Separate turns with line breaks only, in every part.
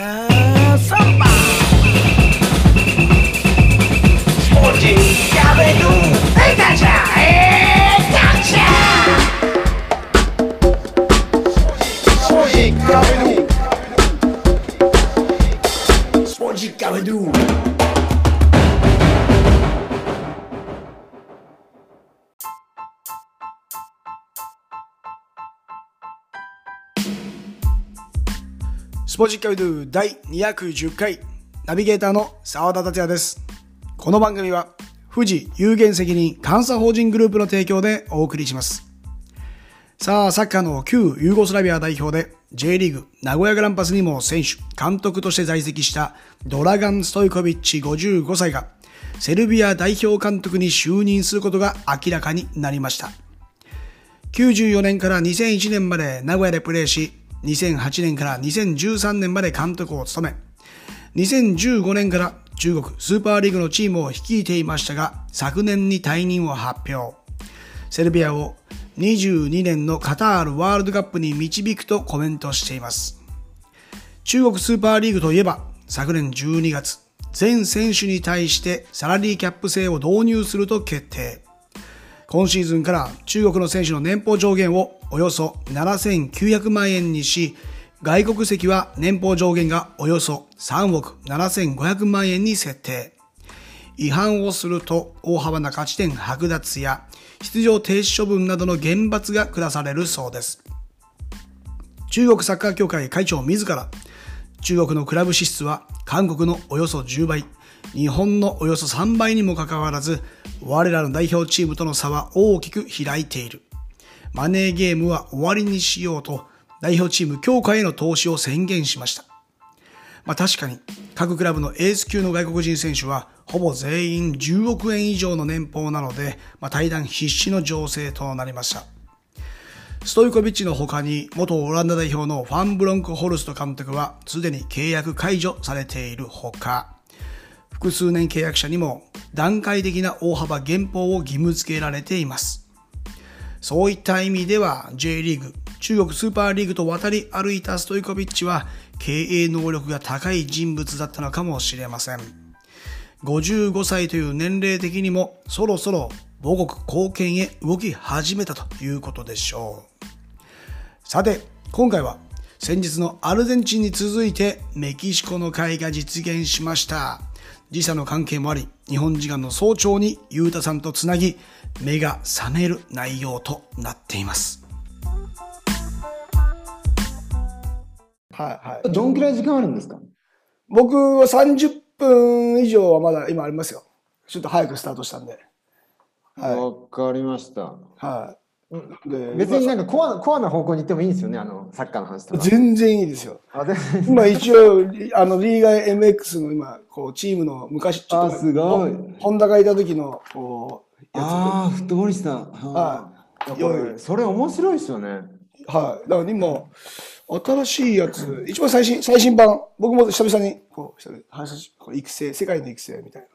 Have somebody. ポジッカビドゥ第210回ナビゲーターの澤田達也です。この番組は富士有限責任監査法人グループの提供でお送りします。さあ、サッカーの旧ユーゴスラビア代表で J リーグ名古屋グランパスにも選手、監督として在籍したドラガン・ストイコビッチ55歳がセルビア代表監督に就任することが明らかになりました。94年から2001年まで名古屋でプレーし、2008年から2013年まで監督を務め、2015年から中国スーパーリーグのチームを率いていましたが、昨年に退任を発表。セルビアを22年のカタールワールドカップに導くとコメントしています。中国スーパーリーグといえば、昨年12月、全選手に対してサラリーキャップ制を導入すると決定。今シーズンから中国の選手の年俸上限をおよそ7900万円にし、外国籍は年俸上限がおよそ3億7500万円に設定。違反をすると大幅な勝ち点剥奪や出場停止処分などの厳罰が下されるそうです。中国サッカー協会会長自ら、中国のクラブ支出は韓国のおよそ10倍、日本のおよそ3倍にもかかわらず、我らの代表チームとの差は大きく開いている。マネーゲームは終わりにしようと、代表チーム強化への投資を宣言しました。まあ確かに、各クラブのエース級の外国人選手は、ほぼ全員10億円以上の年俸なので、まあ、対談必至の情勢となりました。ストイコビッチの他に元オランダ代表のファン・ブロンク・ホルスト監督はすでに契約解除されているほか、複数年契約者にも段階的な大幅減俸を義務付けられています。そういった意味では J リーグ、中国スーパーリーグと渡り歩いたストイコビッチは経営能力が高い人物だったのかもしれません。55歳という年齢的にもそろそろ母国貢献へ動き始めたということでしょう。さて、今回は先日のアルゼンチンに続いてメキシコの会が実現しました。時差の関係もあり、日本時間の早朝にゆうたさんとつなぎ、目が覚める内容となっています。はいはい。
どんくらい時間あるんですか？
僕は30分以上はまだ今ありますよ。ちょっと早くスタートしたんで。はい。
わかりました。
はい。で
別になんかコアなコアな方向に行ってもいいんですよね、あの、サッカーの話とか。
全然いいですよ。今一応、あの、リーガー MX の今、こう、チームの昔、ちょっと
あすごい
ホンダがいた時の、こう、や
ああ、フットボーリスタ。
はい
それ面白いですよね。
つ。はい。だから今、新しいやつ、一番最新、最新版、僕も久々に、こう、こう育成、世界の育成みたいな。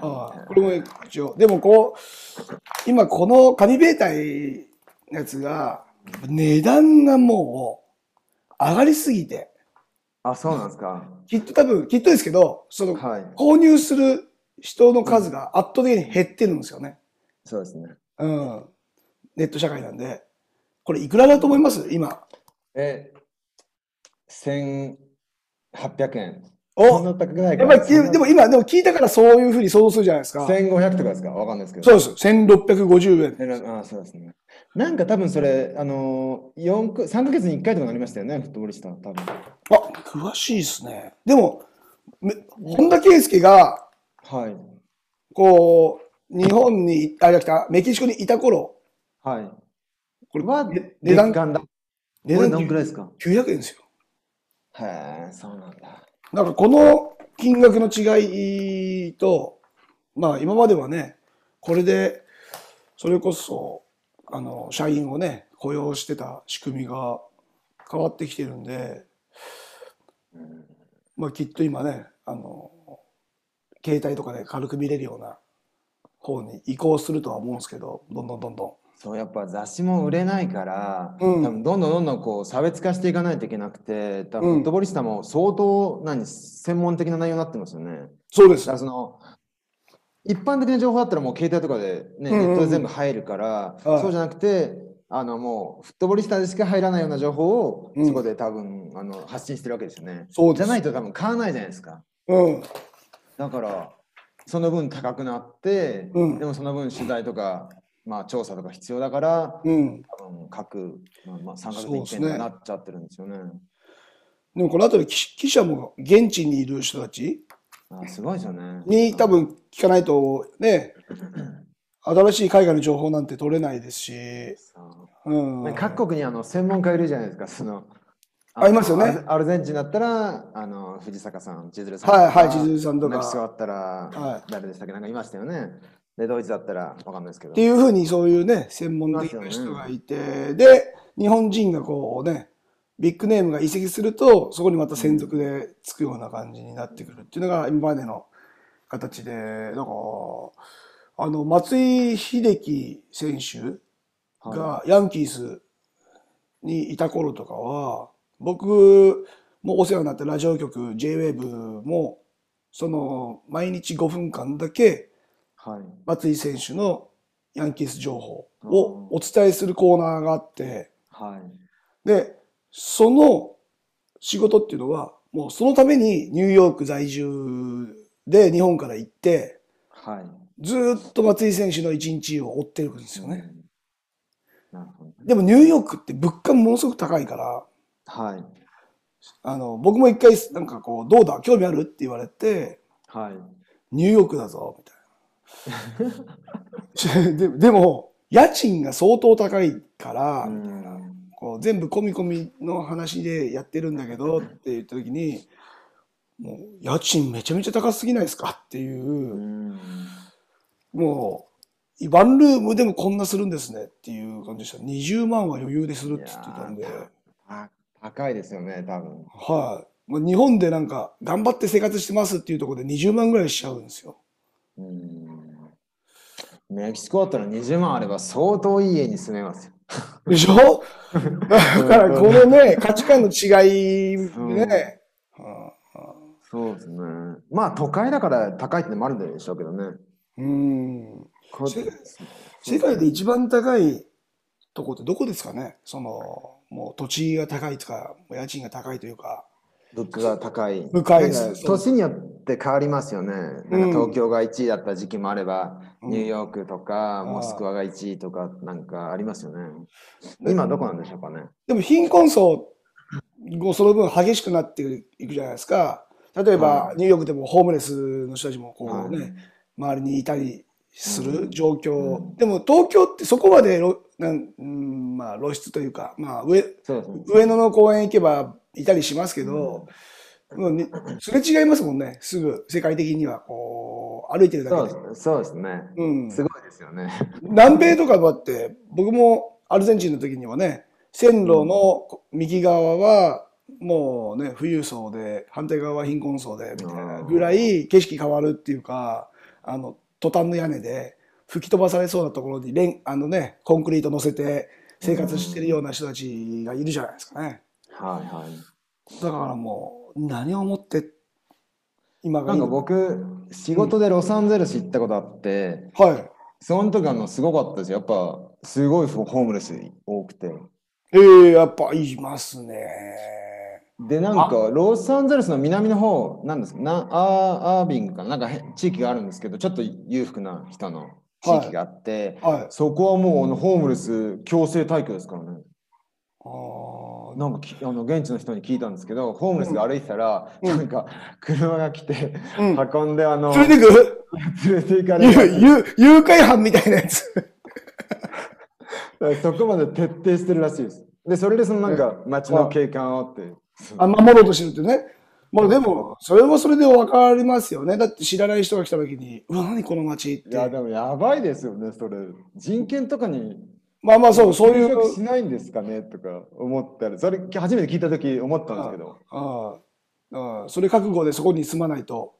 はい。これも一応、でもこう、今この紙ベータイのやつが、値段がもう、上がりすぎて、
あ、そうなんですか。
きっと多分、きっとですけど、その、
はい。
購入する人の数が圧倒的に減ってるんですよね。
そうですね。
うん。ネット社会なんで。これいくらだと思います？今。
え、1800円。
お
そんな高くないか
やっぱり、でも今、でも聞いたからそういうふうに想像するじゃないですか。
1500とかですか？わかんないですけど。
そうです。1650円。
あそうですね。なんか多分それ、あのー、4か3ヶ月に1回とかなりましたよね、フットボーリスター、多分。
あ、詳しいですね。でも、め本田圭佑が、
はい。
こう、日本に、あ、じゃなくて、メキシコにいた頃、
はい。
これ、
は、
ね値段
だ。
値段
どんくらいですか
？900円ですよ。
へえ、そうなんだ。
だかこの金額の違いと、まあ今まではね、これで、それこそ、あの、社員をね、雇用してた仕組みが変わってきてるんで、まあきっと今ね、あの、携帯とかで軽く見れるような方に移行するとは思うんですけど、どんどんどんどん。
そうやっぱ雑誌も売れないから、
うん
多分どんどんどんどんこう差別化していかないといけなくて多分
うん
フットボリスタも相当何専門的な内容になってますよね。
そうです
その一般的な情報だったらもう携帯とかで、ね
うんうんうん
ネットで全部入るから、
はい
そうじゃなくてあのもうフットボリスタでしか入らないような情報を
うん
そこで多分、あの発信してるわけですよね。
そう
じゃないと多分買わないじゃないですか。
うん。
だからその分高くなって、
うん
でもその分取材とか、まあ、調査とか必要だから
うん。
多分各、まあ、まあ3ヶ月に1
そうですね
件になっちゃってるんですよね。
でもこの後で記記者も現地にいる人たち？
あすごいですよね。
に多分聞かないとね、新しい海外の情報なんて取れないですし、
そう
うん。
ね各国にあの専門家いるじゃないですか。その
あいますよね
アルゼンチンだったらあの藤坂さん、千鶴さん
はいはい千鶴さんとか
メキシコだったら、
は
誰でしたっけ？なんかいましたよね。で、ドイツだったらわかんないですけど。
っていうふうにそういうね、専門的な人がいて、で、日本人がこうね、ビッグネームが移籍すると、そこにまた専属でつくような感じになってくるっていうのが今までの形で、だから、あの、松井秀喜選手
はい。
がヤンキースにいた頃とかは、僕もお世話になったラジオ局 JWAVE も、その、毎日5分間だけ、
はい。
松井選手のヤンキース情報をお伝えするコーナーがあって、
はい。
で、その仕事っていうのは、もうそのためにニューヨーク在住で日本から行って、
はい。
ずーっと松井選手の一日を追ってるんですよね。
うん。なるほど。
でもニューヨークって物価ものすごく高いから、
はい。
あの、僕も一回なんかこう、どうだ？興味ある？って言われて、
はい。
ニューヨークだぞ、みたいな。ででも、家賃が相当高いから、みたいな。こう全部込み込みの話でやってるんだけどって言った時に、もう家賃めちゃめちゃ高すぎないですかっていうう、
ん。
もう、ワンルームでもこんなするんですねっていう感じでした。20万は余裕でするって言ってたんで、
高いですよね、多分。
はい。もう日本でなんか頑張って生活してますっていうところで20万ぐらいしちゃうんですよ。
うん。メキシコだったら20万あれば相当いい家に住めますよ。
でしょ？だからこのね、価値観の違いでね、うん
そうですね。まあ都会だから高いってのもあるんでしょうけどね。
うん。世界で一番高いとこってどこですかね？その、もう土地が高いとか、家賃が高いというか。
物価が高い。
高い
年によって変わりますよね。なんか
うん
東京が1位だった時期もあれば、
うん
ニューヨークとか、
うん
モスクワが1位とかなんかありますよね。今どこなんでしょうかね。
でも貧困層もその分激しくなっていくじゃないですか。例えば、
は
ニューヨークでもホームレスの人たちもこうね、
はい
周りにいたりする状況。
うん
でも東京ってそこまでろなん、うん、まあ露出というか、まあ上、
ね。
上野の公園行けばいたりしますけど、もうね、すれ違いますもんね。すぐ世界的にはこう歩いてるだけで。
そうですそうですね。
うん、
すごいですよね。
南米とかだって僕もアルゼンチンの時にはね線路の右側はもうね富裕層で反対側は貧困層でみたいなぐらい景色変わるっていうかあのトタンの屋根で吹き飛ばされそうなところにレンあのねコンクリート乗せて生活してるような人たちがいるじゃないですかね。
はいはい。
だからもう何をもって今が
ないんか僕、仕事でロサンゼルス行ったことあって、
はい。
その時あのすごかったですよ。やっぱすごいホームレス多くて。
ええやっぱいますね。
で、なんか、ロサンゼルスの南の方、なんですか、なアーアービングかな、なんかへ地域があるんですけど、ちょっと裕福な人の地域があって、
はい。
そこはもうあのホームレス強制退去ですからね。
あー
なんかきあの現地の人に聞いたんですけど、ホームレスが歩いてたら、
うん
なんか車が来て、
うん
運んで、あの、
連れてく？
連れて行かれ
誘
る。
誘誘拐犯みたいなやつ。
そこまで徹底してるらしいです。で、それでそのなんか街の景観をって。
あ、守ろうとしてるってね。まあでも、それもそれで分かりますよね。だって知らない人が来た時に、うわ、何この街って。
いや、でもやばいですよね、それ。人権とかに
まあまあそう、そうい
協力し
う。
ないんですかねとか思ったら、それ初めて聞いたとき思ったんですけど。
ああああそれ覚悟でそこに住まないと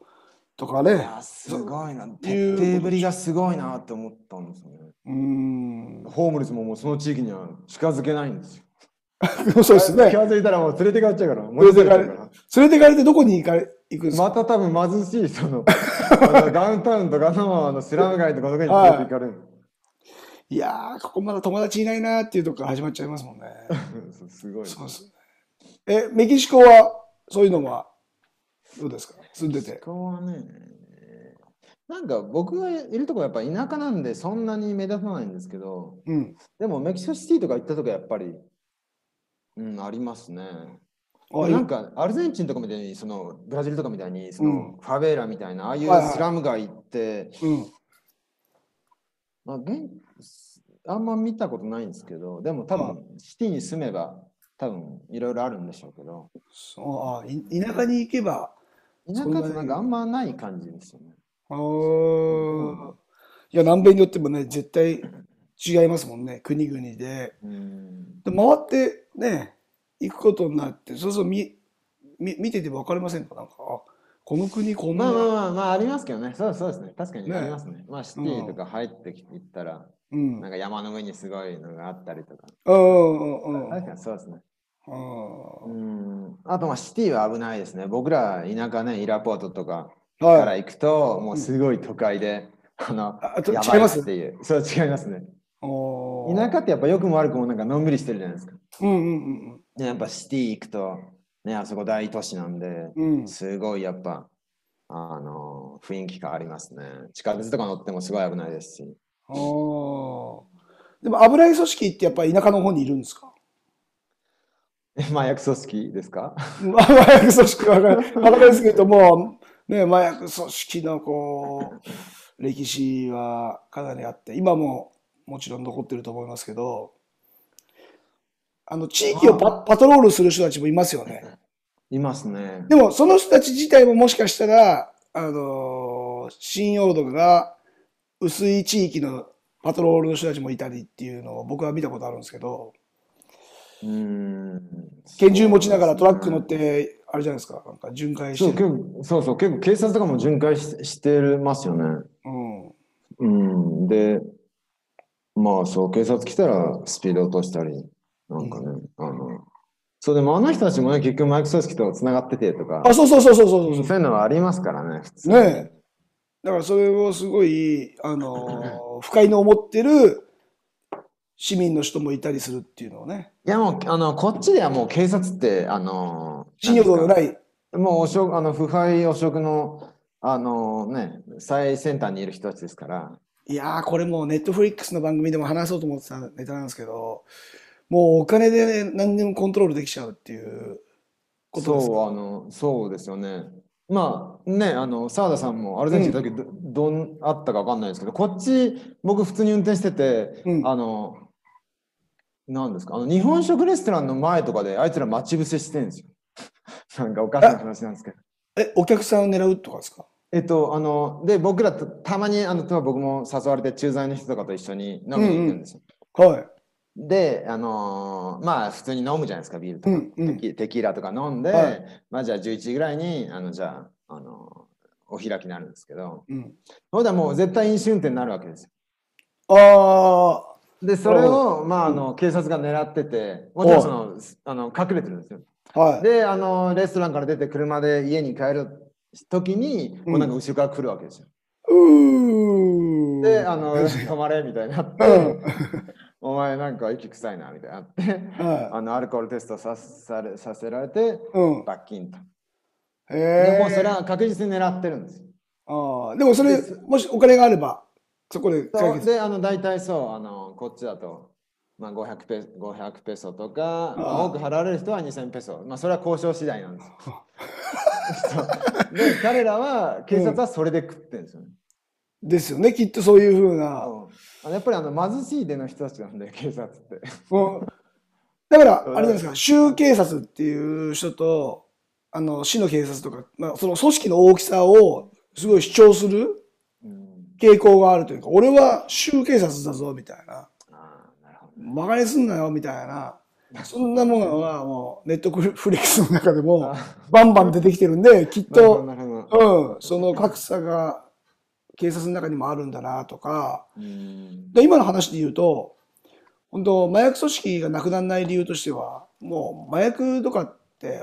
とかね。
すごいな。徹底ぶりがすごいなって思ったんですよね。
うん。
ホームレスももうその地域には近づけないんですよ。
そうですね
気。が付いたらもう連れて帰っちゃうから。
連れてかれ
連れてかれ
てどこに行かれ行くんですか？
また多分貧しいその ダウンタウンとかのあのスラム街とかどこに連れて行かれる。
いやー、ここまだ友達いないなっていうとこから始まっちゃいますもんね。
すごい。
そうですね。え、メキシコは、そういうのは、どうですか？住んでて。
ここはね、なんか僕がいるとこやっぱ田舎なんでそんなに目立たないんですけど、
うん。
でもメキシコシティとか行ったとこやっぱり、うん、ありますね。
あ
なんかアルゼンチンとかみたいにそのブラジルとかみたいにその、
うん
ファベーラみたいなああいう
はいはい
スラム街って、
うん。
まあ、現あんま見たことないんですけどでも多
は
分シティに住めば多分いろいろあるんでしょうけど。
そうあい田舎に行けば、
田舎ってなんかあんまない感じですよね。
あー。いや、南米によってもね、絶対違いますもんね、国々で。
うん。
で回ってね、行くことになって、そうそう見見見てて分かりませんか？なんか、あこの国こんな、
まあまあまあまあありますけどね。そうそうですね。確かに
ね
ありますね。まあシティとか入ってきていったら、
うん。
なんか山の上にすごいのがあったりとか
うんうんうん。
確かにそうですね。
あ
う
ー
んあとまあシティは危ないですね。僕ら田舎ねイラポートとかか
はい。
ら行くと、もうすごい都会で、あの、
ああと
やばい
違います？
っていう。そう、違いますね。田舎ってやっぱ良くも悪くもなんかのんびりしてるじゃないですか。
うんうん
ね、やっぱシティ行くと、ね、あそこ大都市なんで、
うんうん。
すごいやっぱ、あの、雰囲気がありますね。地下鉄とか乗ってもすごい危ないですし。
あーでも危ない組織ってやっぱり田舎の方にいるんですか？
え 麻薬組織ですか？
ま あ麻薬組織は分かりますけども、ね、麻薬組織のこう、歴史はかなりあって、今ももちろん残ってると思いますけど、あの、地域をパパトロールする人たちもいますよね。
いますね。
でも、その人たち自体ももしかしたら、あのー信用度が薄い地域のパトロールの人たちもいたりっていうのを僕は見たことあるんですけど、
うーん。
拳銃持ちながらトラック乗って、あれじゃないですか、なんか巡回
そう
してる。
結構そうそう、結構警察とかも巡回ししてますよね。
うん。
うん、で、まあそう、警察来たらスピード落としたり、なんかね、あの、そうでもあの人たちもね、結局マイク組織とつながっててとか、
あ、そうそうそうそうそうそう。
そういうのはありますからね、普通。
ねえ。だからそれをすごい、あのー 不快に思ってる市民の人もいたりするっていうのをね。
いやもう、あの、こっちではもう警察って、あの、
信用度の
い。
ない。
もう汚職、あの、腐敗汚職の、あのね、最先端にいる人たちですから、
いやー、これもうネットフリックスの番組でも話そうと思ってたネタなんですけど、もうお金で、ね、何でもコントロールできちゃうっていうことです
そう、あ
か。
の、そうですよね。まあね、あの、澤田さんもアルゼンチンの時ど、どんあったかわかんないですけど、こっち、僕普通に運転してて、
うん
あの、なんですか、あの、日本食レストランの前とかで、あいつら待ち伏せしてるんですよ。なんかおかしな話なんですけど。
え、お客さんを狙うとかですか？
えっと、あの、で、僕らとたまに、あの、僕も誘われて、駐在の人とかと一緒に飲みに行くんですよ。
はい。
で、あのーまあ、普通に飲むじゃないですか、ビールとか。
うんうん
テキテキーラとか飲んで、
はい
まあ、じゃあ11時ぐらいに、あの、じゃあ、あのお開きになるんですけど、
うん。
それでもう絶対飲酒運転になるわけですよ。
あ
で、それを、まあ、あの、警察が狙ってて、もちろんその、あの、隠れてるんですよ。
あ、はい。
で、あの、レストランから出て車で家に帰る時に、もうなんか後ろから来るわけですよ。
うーん。
で、あの、止まれみたいになって、
うん。
お前なんか息臭いな、みたいになって、
は
あの、アルコールテストさされさせられて、
い。うん。
罰金と。
へえ。
でもうそれは確実に狙ってるんですよ。
ああ、でもそれ、もしお金があれば、そこで解決。
で、あの大体そう、あのこっちだと、まあ、500, ペ500ペソとか、まあ多く払われる人は2000ペソ。まあ、それは交渉次第なんですよ。で、彼らは、警察はそれで食ってるんですよね。
ですよね、きっとそういうふうな。
うんあのやっぱりあの貧しいでの人たちなんで、警察って。
うんだから、あれなんですか、州警察っていう人と、あの、市の警察とか、まあ、その組織の大きさをすごい主張する
うん、
傾向があるというか、俺は州警察だぞ、みたいな。馬鹿にすんなよ、みたいな。そんなものはもう、ネットフリックスの中でも、バンバン出てきてるんで、きっと。うん、その格差が警察の中にもあるんだなとか、
うん。
で今の話で言うと、本当麻薬組織がなくならない理由としては、もう麻薬とかって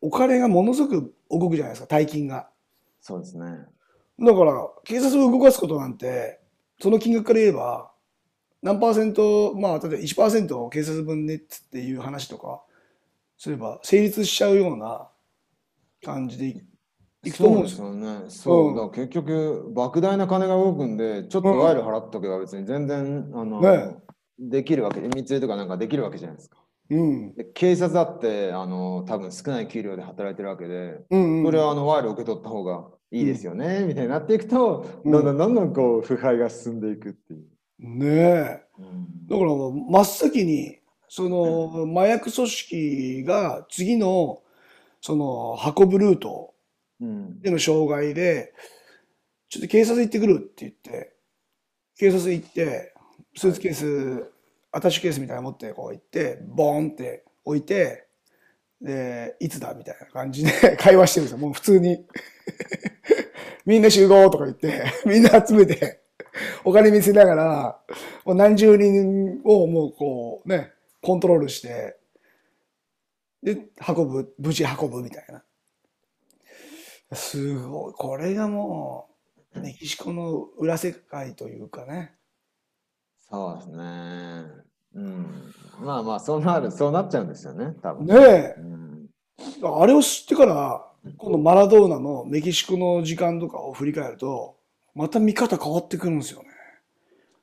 お金がものすごく動くじゃないですか、大金が。
そうですね。
だから、警察を動かすことなんて、その金額から言えば、何パーセント、まあ、例えば1%を警察分ねっていう話とか、すれば成立しちゃうような感じでいいくと思うんですよ。
そうですよね。そう、
うん
だ結局、莫大な金が動くんで、ちょっと賄賂払っとけば別に全然、あの、
ね
できるわけ、密輸とかなんかできるわけじゃないですか。
うん。
で警察だって、あの、多分少ない給料で働いてるわけで、
うん、うん。
それはあの賄賂受け取った方がいいですよね、みたいになっていくと、
うん
どんどんどんどんこう、腐敗が進んでいくっていう。
ねえ。だから真っ先に、その麻薬組織が次の、その運ぶルート
うん。
での障害で、ちょっと警察行ってくるって言って、警察行って、スーツケース、アタッシュケースみたいなの持ってこう行って、ボーンって置いて、で、いつだみたいな感じで 会話してるんですよ。もう普通に。みんな集合とか言って、みんな集めて、お金見せながら、もう何十人をもうこうね、コントロールして、で、運ぶ、無事運ぶみたいな。すごい。これがもう、メキシコの裏世界というかね。
そうですね。うん。まあまあ、そうなる、そうなっちゃうんですよね、多分。
ねえ。
うん。
あれを知ってから、今度マラドーナのメキシコの時間とかを振り返ると、また見方変わってくるんですよね。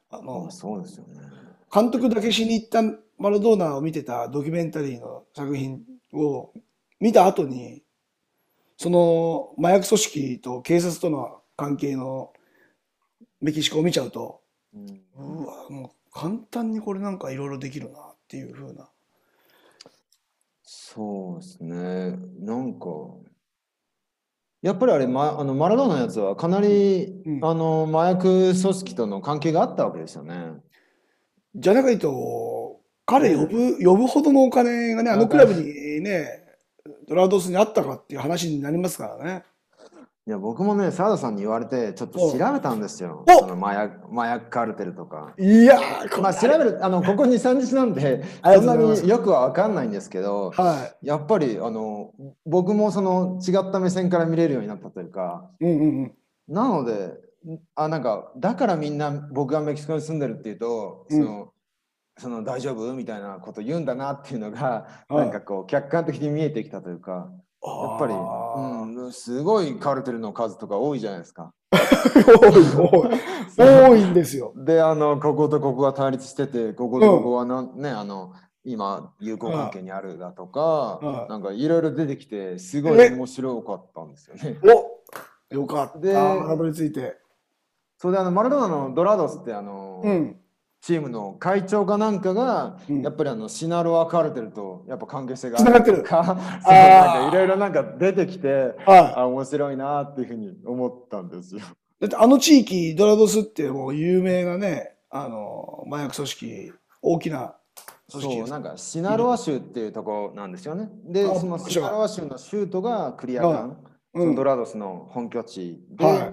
あの
まあ、、そうですよね。
監督だけしに行ったマラドーナを見てたドキュメンタリーの作品を見た後に、その麻薬組織と警察との関係のメキシコを見ちゃうと、
うん
うわ、もう簡単にこれなんかいろいろできるなっていう風な。
そうですね。なんか、やっぱりあれ、ま、あのマラドーナのやつはかなり、
うん
あの麻薬組織との関係があったわけですよね。
じゃなくと、彼呼ぶ、呼ぶほどのお金がね、あのクラブにね、ドラドスにあったかっていう話になりますからね。
いや、僕もね、澤田さんに言われて、ちょっと調べたんですよ。
お
その麻薬、麻薬カルテルとか。
いやー、こ
まあ、調べる、あの、ここ2、3日なんで、そんなによくはわかんないんですけど、
は
やっぱり、あの、僕もその違った目線から見れるようになったというか、
い。うんうんうん。
なので、あ、なんか、だからみんな僕がメキシコに住んでるっていうと、その、その大丈夫？みたいなこと言うんだなっていうのが、
はい
なんかこう、客観的に見えてきたというか、やっぱり、
あ
うん、すごいカルテルの数とか多いじゃないですか。
ー多い、多い。多いんですよ。
で、あの、こことここが対立してて、こことここはな、ね、あの、今、友好関係にあるだとか、
うん
なんかいろいろ出てきて、すごい
え
面白かったんですよね。
およかった。
で
マラドについて。
それで、あの、マラドーナのドラドスって、あの、
うん。
チームの会長かなんかが、
うん。
やっぱりあのシナロア・カルテルとやっぱ関係性が
繋がってる。
とか、いろいろなんか出てきて、
は
あ面白いなっていうふうに思ったんですよ。
い。だってあの地域、ドラドスってもう有名なね、あの、麻薬組織、大きな。
そうなんかシナロア州っていうとこなんですよね。で
あ
そのシナロア州の州都がクリアカン、
うん。
ドラドスの本拠地で、
は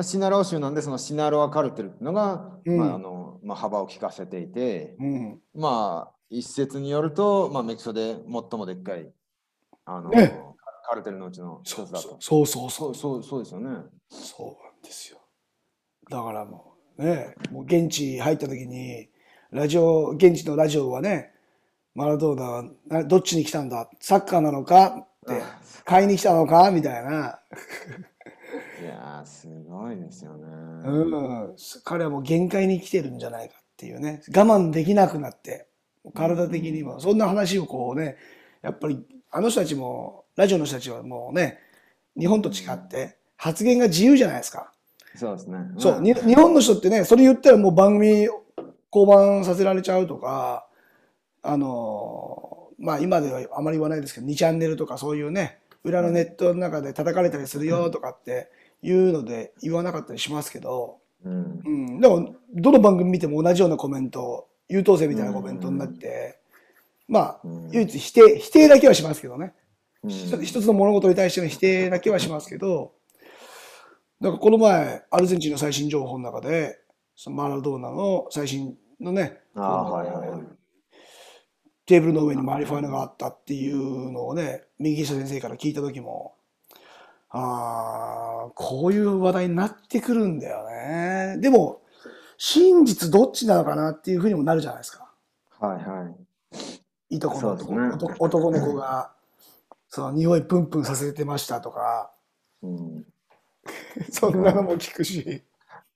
い。
シナロア州なんでそのシナロア・カルテルっていうのが、
うん。
まああのまあ、幅を利かせていて、
うん。
まあ一説によると、まあ、メキシコで最もでっかいあの、
ね
カルテルのうちの一
そう
つだと。
そうそうそ
そううそうそうですよね。
そうなんですよ。だからもうね、もう現地入った時に、ラジオ、現地のラジオはね、マラドーナはなどっちに来たんだ？サッカーなのか？って、買いに来たのか？みたいな。
いやーすごいですよね。
うん。彼はもう限界に来てるんじゃないかっていうね。我慢できなくなって、体的にも。そんな話をこうね、やっぱりあの人たちも、ラジオの人たちはもうね、日本と違って発言が自由じゃないですか。
そうですね。
そう、日本の人ってね、それ言ったらもう番組降板させられちゃうとか、あのーまあ今ではあまり言わないですけど、2チャンネルとかそういうね、裏のネットの中で叩かれたりするよとかっていうので言わなかったりしますけど、
うん
うん、でも、どの番組見ても同じようなコメント、優等生みたいなコメントになって、まあ
うん、
唯一否定、否定だけはしますけどね。
うん
一つの物事に対しての否定だけはしますけど、なんかこの前、アルゼンチンの最新情報の中で、そのマラドーナの最新のね、
ああ、はいはいはい。
テーブルの上にマリファナがあったっていうのをね、右下先生から聞いた時も、ああ、こういう話題になってくるんだよね。でも、真実どっちなのかなっていうふうにもなるじゃないですか。
はいはい。
いとこの
そうですね
男男の子が、その匂いプンプンさせてましたとか、
うん、
そんなのも聞くし。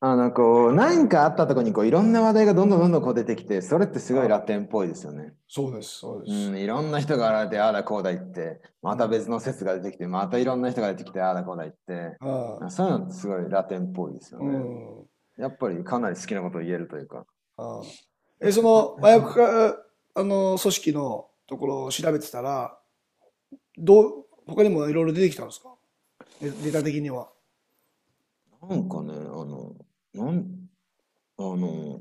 あのこう何かあったところにこういろんな話題がどんどんどんどんこう出てきてそれってすごいラテンっぽいですよね。
そうです、そう
う
です。
ん、いろんな人が現れてああだこうだ言ってまた別の説が出てきてまたいろんな人が出てきてああだこうだ言って
うん
そういうのってすごいラテンっぽいですよね。
うん
やっぱりかなり好きなことを言えるというか。
うんえ、その麻薬化あの組織のところを調べてたら、どう、他にもいろいろ出てきたんですか？デデータ的には。
なんかね、あの、なん、あの、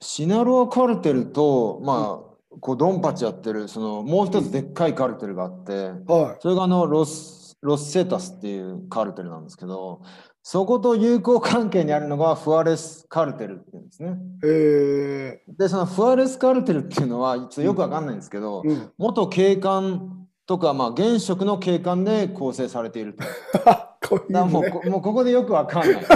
シナロアカルテルと、まあ、こうドンパチやってる、そのもう一つでっかいカルテルがあって、
は
それがあのロス、ロスセタスっていうカルテルなんですけど、そこと友好関係にあるのがフアレスカルテルっていうんですね。
い。え
で、そのフアレスカルテルっていうのは、ちょっとよくわかんないんですけど、
ー、うん。
元警官とか、まあ、現職の警官で構成されていると。
こうい
だから
うね
もうこもうここでよくわかんない。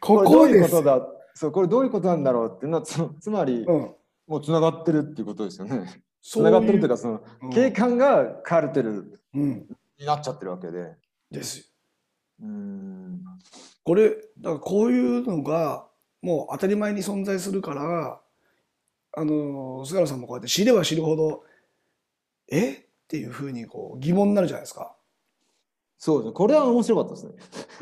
こ
これどういう
こです。
ことだ？そうこれどういうことなんだろうっていうのはつつまり、
うん。
もうつながってるっていうことですよね。つながってるというかその、
うん
警官がカルテル
うん。
になっちゃってるわけで。
ですよ。
うーん
これ、だからこういうのが、もう当たり前に存在するから、あの、菅野さんもこうやって知れば知るほど、え？っていうふうにこう疑問になるじゃないですか。
そうですね。これは面白かったですね。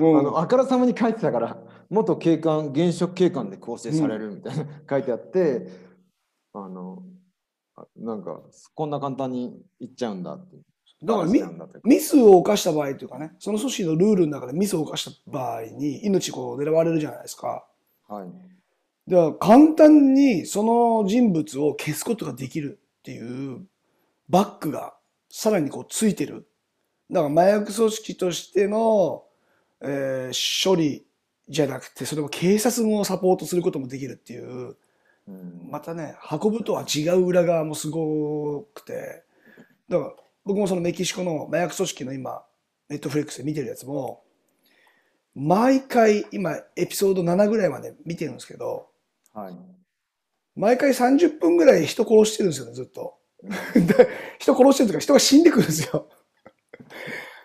うん
あのあからさまに書いてたから元警官現職警官で構成されるみたいな、書いてあってあのあなんかこんな簡単に言っちゃうんだっていう。
だからミミスを犯した場合というかね、その組織のルールの中でミスを犯した場合に命こう狙われるじゃないですか。
はい。
では簡単にその人物を消すことができるっていうバックがさらにこうついてる。だから麻薬組織としての、えー処理じゃなくて、それも警察もサポートすることもできるっていう、
うん
またね、運ぶとは違う裏側もすごくて、だから僕もそのメキシコの麻薬組織の今、ネットフリックスで見てるやつも、毎回今エピソード7ぐらいまで見てるんですけど、
はい。
毎回30分ぐらい人殺してるんですよね、ずっと。で人殺してるとか人が死んでくるんですよ。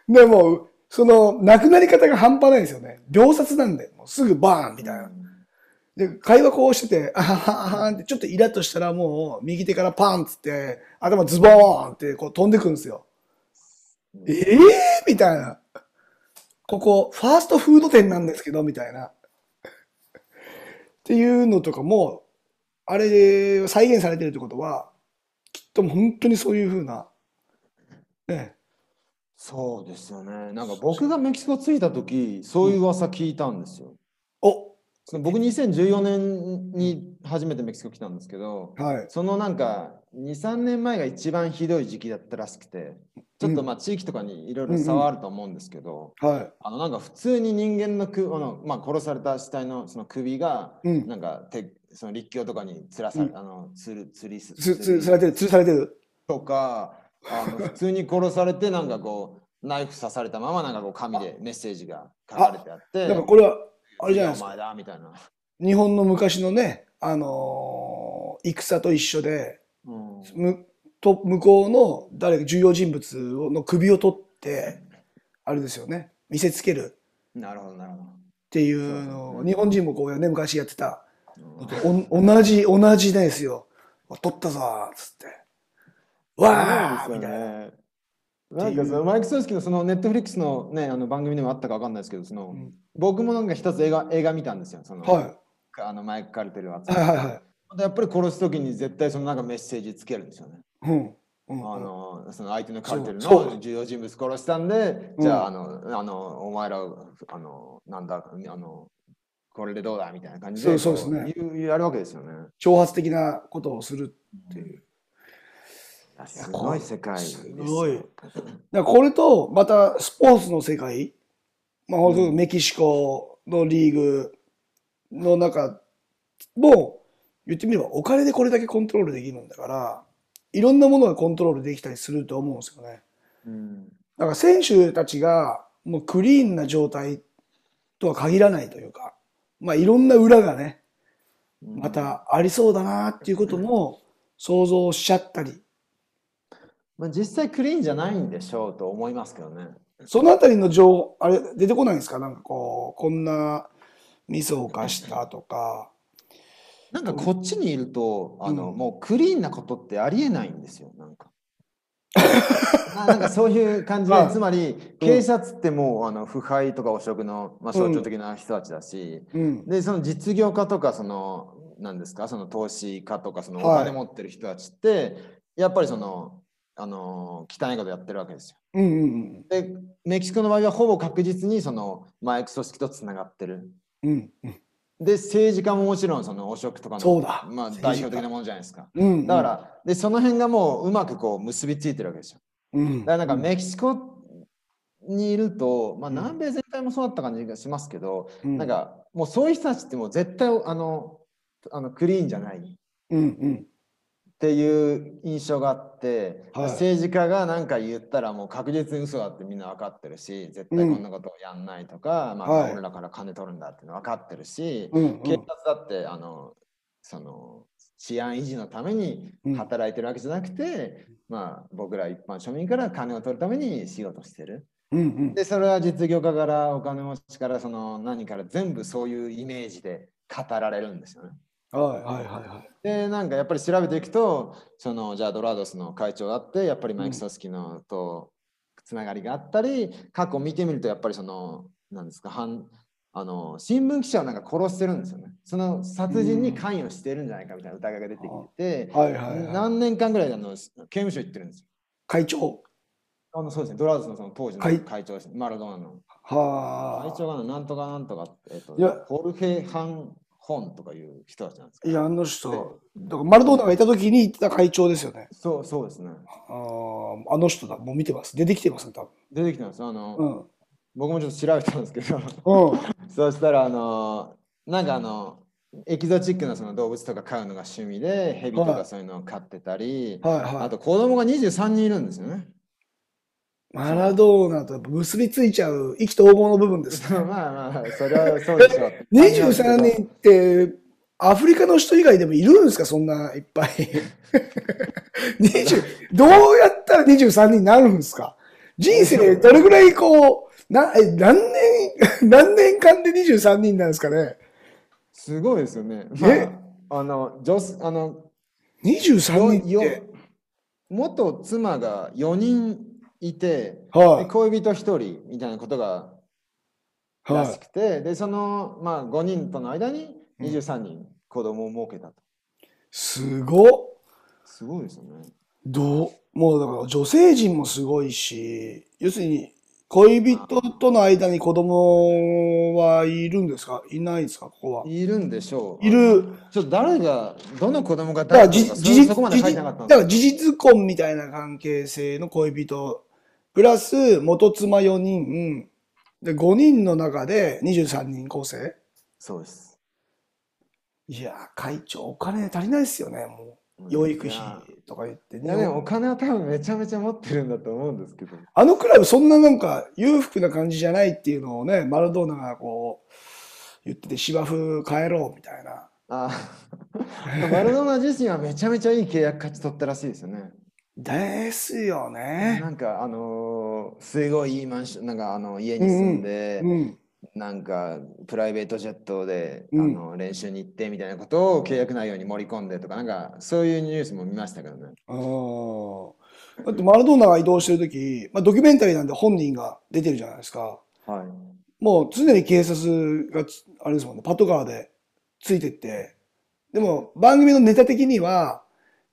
でもう、その亡くなり方が半端ないんですよね。秒殺なんで、もうすぐバーンみたいな。で、会話こうしてて、あはははんってちょっとイラッとしたらもう右手からパンっつって、頭ズボーンってこう飛んでくるんですよ。
うん
ええー、みたいな。ここ、ファーストフード店なんですけど、みたいな。っていうのとかも、あれ、再現されてるってことは、きっと本当にそういうふうな、ね、
そうですよね。なんか僕がメキシコ着いた時、そういう噂聞いたんですよ。
お
その僕2014年に初めてメキシコ来たんですけど、
はい。
そのなんか2、3年前が一番ひどい時期だったらしくて、ちょっとまあ地域とかにいろいろ差はあると思うんですけど、
は
あのなんか普通に人間のくあの、まあ、殺された死体のその首が、
い。うん。
なんかてその立教とかにつらされ、
うん
あのつるつりす
つ、つ、されてる、吊るされてる。
とかあの 普通に殺されてなんかこうナイフ刺されたままなんかこう紙でメッセージが書かれてあって
だからこれは、あれじゃないですか。
お前だみたいな、
日本の昔のね、あのー戦と一緒で、
うん。
むと向こうの誰か重要人物の首を取って、あれですよね、見せつける。
なるほどなるほど。
っていうのを、日本人もこうね、昔やってた。同じ、同じですよ。取ったぞーっつって。わーみたいな。
ですよねなんかそのマイク・ソースキのそのネットフリックスのねあの番組でもあったかわかんないですけどその、
うん
僕もなんか一つ映画映画見たんですよその、
はい。
あのマイク・カルテルを集
はいはいはい。
でやっぱり殺す時に絶対そのなんかメッセージつけるんですよね。
うん。うん
あのその相手のカルテルの重要人物殺したんで、
うん
じゃああのあのお前らあのなんだあのこれでどうだみたいな感じで
そうそうですね
言うやるわけですよね。
挑発的なことをするっていう。
やすごい。世界ですよ。
すごい。だこれと、またスポーツの世界、まあ、メキシコのリーグの中も、言ってみればお金でこれだけコントロールできるんだから、いろんなものがコントロールできたりすると思うんですよね。
うん
だから選手たちがもうクリーンな状態とは限らないというか、まあいろんな裏がね、またありそうだなっていうことも想像しちゃったり、
まあ、実際クリーンじゃないんでしょうと思いますけどね。
そのあたりの情報、あれ出てこないんですか？なんかこう、こんなミスを犯したとか。
なんかこっちにいると、あの、
うん
もうクリーンなことってありえないんですよ、なんか。ななんかそういう感じで、
はい
つまり警察ってもうあの腐敗とか汚職の、まあ、象徴的な人たちだし、
うん。
でその実業家とかそのなんですか？その投資家とかそのお
はい
金持ってる人たちって、やっぱりそのあの汚いことやってるわけですよ。
うんうん
でメキシコの場合はほぼ確実にその麻薬組織とつながってる。
うん。うんうん。
で政治家ももちろんその汚職とかの
そうだ
まあ、代表的なものじゃないですか。
うん。
だから、でその辺がもううまくこう結びついてるわけですよ。
うん、
だからなんかメキシコにいると、まあ、
うん
南米全体もそうだった感じがしますけど、
うん、
なんかもうそういう人たちってもう絶対あのあのクリーンじゃないっ
うんうん。
ていう印象があって、
はい
政治家が何か言ったらもう確実に嘘だってみんな分かってるし絶対こんなことをやんないとか、まあ、
はい
俺らから金取るんだっていうの分かってるし、
うんうん
警察だってあのその治安維持のために
うん
働いてるわけじゃなくて、まあ僕ら一般庶民から金を取るために仕事してる。
うんうん。
でそれは実業家からお金持ちからその何から全部そういうイメージで語られるんですよね。
はいはいはいはい。
でなんかやっぱり調べていくとそのじゃあドラードスの会長だってやっぱりマイク・ソスキのとつながりがあったり過去見てみるとやっぱりそのなんですか反あの新聞記者をなんか殺してるんですよね。その殺人に関与してるんじゃないかみたいな疑いが出てきてて、
はいはいはい。
何年間ぐらいあの刑務所行ってるんですよ。
会長。
あのそうですね、ドラードスのその当時の
会
会長ですね、マラドーナの。
は
会長がなんとかなんとかって、えっと
いや、
ホルヘ・ハン・ホンとかいう人たちなんです
あ。いや、あの
で
人、だからマラドーナがいた時に言ってた会長ですよね。
そうそうですね。
あーあの人だ。もう見てます。出てきてますね、多
出てきたんです。あの、
分。
僕もちょっと調べたんですけど、
うん。うん。
そしたら、あの、なんかあの、エキゾチックなその動物とか飼うのが趣味で、ヘビと
はい
かそういうのを飼ってたり、
はいはい。
あと子供が23人いるんですよね。
マラドーナと結びついちゃう意気投合の部分ですね。
まあまあ、それはそうでしょう。
23人って、アフリカの人以外でもいるんですか？そんないっぱい。20どうやったら23人になるんですか？人生でどれぐらいこう、な、え、何年、何年間で23人なんですかね？
すごいですよね。
え？
まあ、あの、女子、あの、
?23 人
よ
って。
元妻が4人いて、
はい。
で恋人1人みたいなことがら
は
しくて、でその、まあ、5人との間に23人子供を設けたと。
い。すごっ。
すごいですよね。
どう、もうだから女性陣もすごいし、要するに恋人との間に子供はいるんですか？いないんですか？ここは。
いるんでしょう。
いる。
ちょっと誰が、どの子供が誰かそ
事実
そこまで書いてなかったんです
だから事実婚みたいな関係性の恋人、プラス元妻4人、で5人の中で23人構成
そうです。
いや、会長お金足りないですよね、もう。養育費とか言って。
いやでもお金は多分めちゃめちゃ持ってるんだと思うんですけど。
あのクラブそんななんか裕福な感じじゃないっていうのをね、マラドーナがこう言ってて芝生帰ろうみたいな。
あマラドーナ自身はめちゃめちゃいい契約勝ち取ったらしいですよね。
ですよね。
なんかあのーすごいいいマンションなんかあの家に住んで、
うん。
なんかプライベートジェットで、
うん
あの練習に行ってみたいなことを契約内容に盛り込んでとかなんかそういうニュースも見ましたけどね。
あーだってマラドーナが移動してる時、まあ、ドキュメンタリーなんで本人が出てるじゃないですか。
はい。
もう常に警察がつ、あれですもんね、パトカーでついてって。でも番組のネタ的には、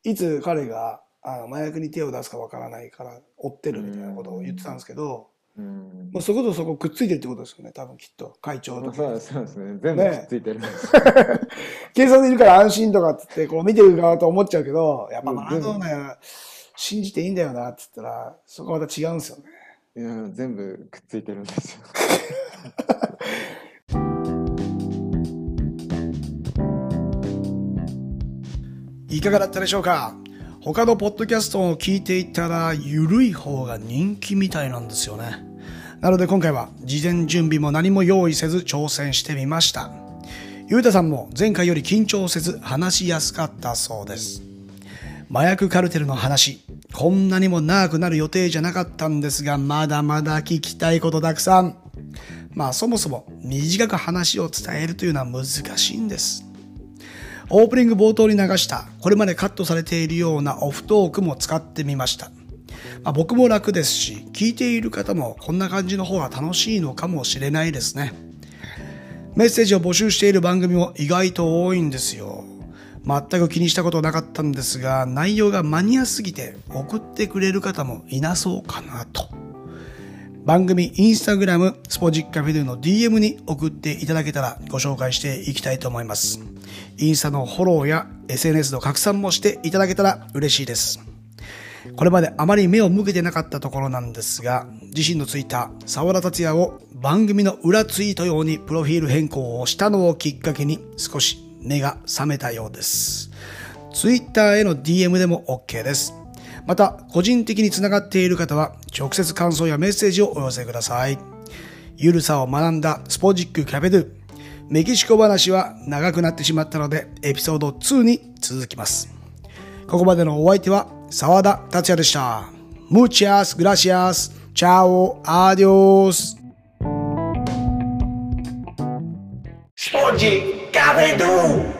いつ彼があの麻薬に手を出すかわからないから追ってるみたいなことを言ってたんですけど、
うん
もうそことそこくっついてるってことですよね、多分きっと。会長と
そうですそうですね。全部
ね
くっついてるんです。
警察いるから安心とかっつってこう見てる側と思っちゃうけど、やっぱマラドーナや信じていいんだよなって言ったら、そこはまた違うんですよね。
いや全部くっついてるんですよ。
いかがだったでしょうか？他のポッドキャストを聞いていたら、ゆるい方が人気みたいなんですよね。なので今回は事前準備も何も用意せず挑戦してみました。ゆうたさんも前回より緊張せず話しやすかったそうです。麻薬カルテルの話、こんなにも長くなる予定じゃなかったんですが、まだまだ聞きたいことたくさん。まあそもそも短く話を伝えるというのは難しいんです。オープニング冒頭に流した、これまでカットされているようなオフトークも使ってみました。まあ、僕も楽ですし、聞いている方もこんな感じの方が楽しいのかもしれないですね。メッセージを募集している番組も意外と多いんですよ。全く気にしたことなかったんですが、内容がマニアすぎて送ってくれる方もいなそうかなと。番組インスタグラムスポジッカフェドゥの DM に送っていただけたらご紹介していきたいと思います。インスタのフォローや SNS の拡散もしていただけたら嬉しいです。これまであまり目を向けてなかったところなんですが、自身のツイッター、沢田達也を番組の裏ツイート用にプロフィール変更をしたのをきっかけに少し目が覚めたようです。ツイッターへの DM でも OK です。また、個人的につながっている方は、直接感想やメッセージをお寄せください。ゆるさを学んだスポジックキャペドゥ。メキシコ話は長くなってしまったので、エピソード2に続きます。ここまでのお相手は、沢田達也でした。Muchas gracias. Chao. Adios.
スポンジカフェドゥ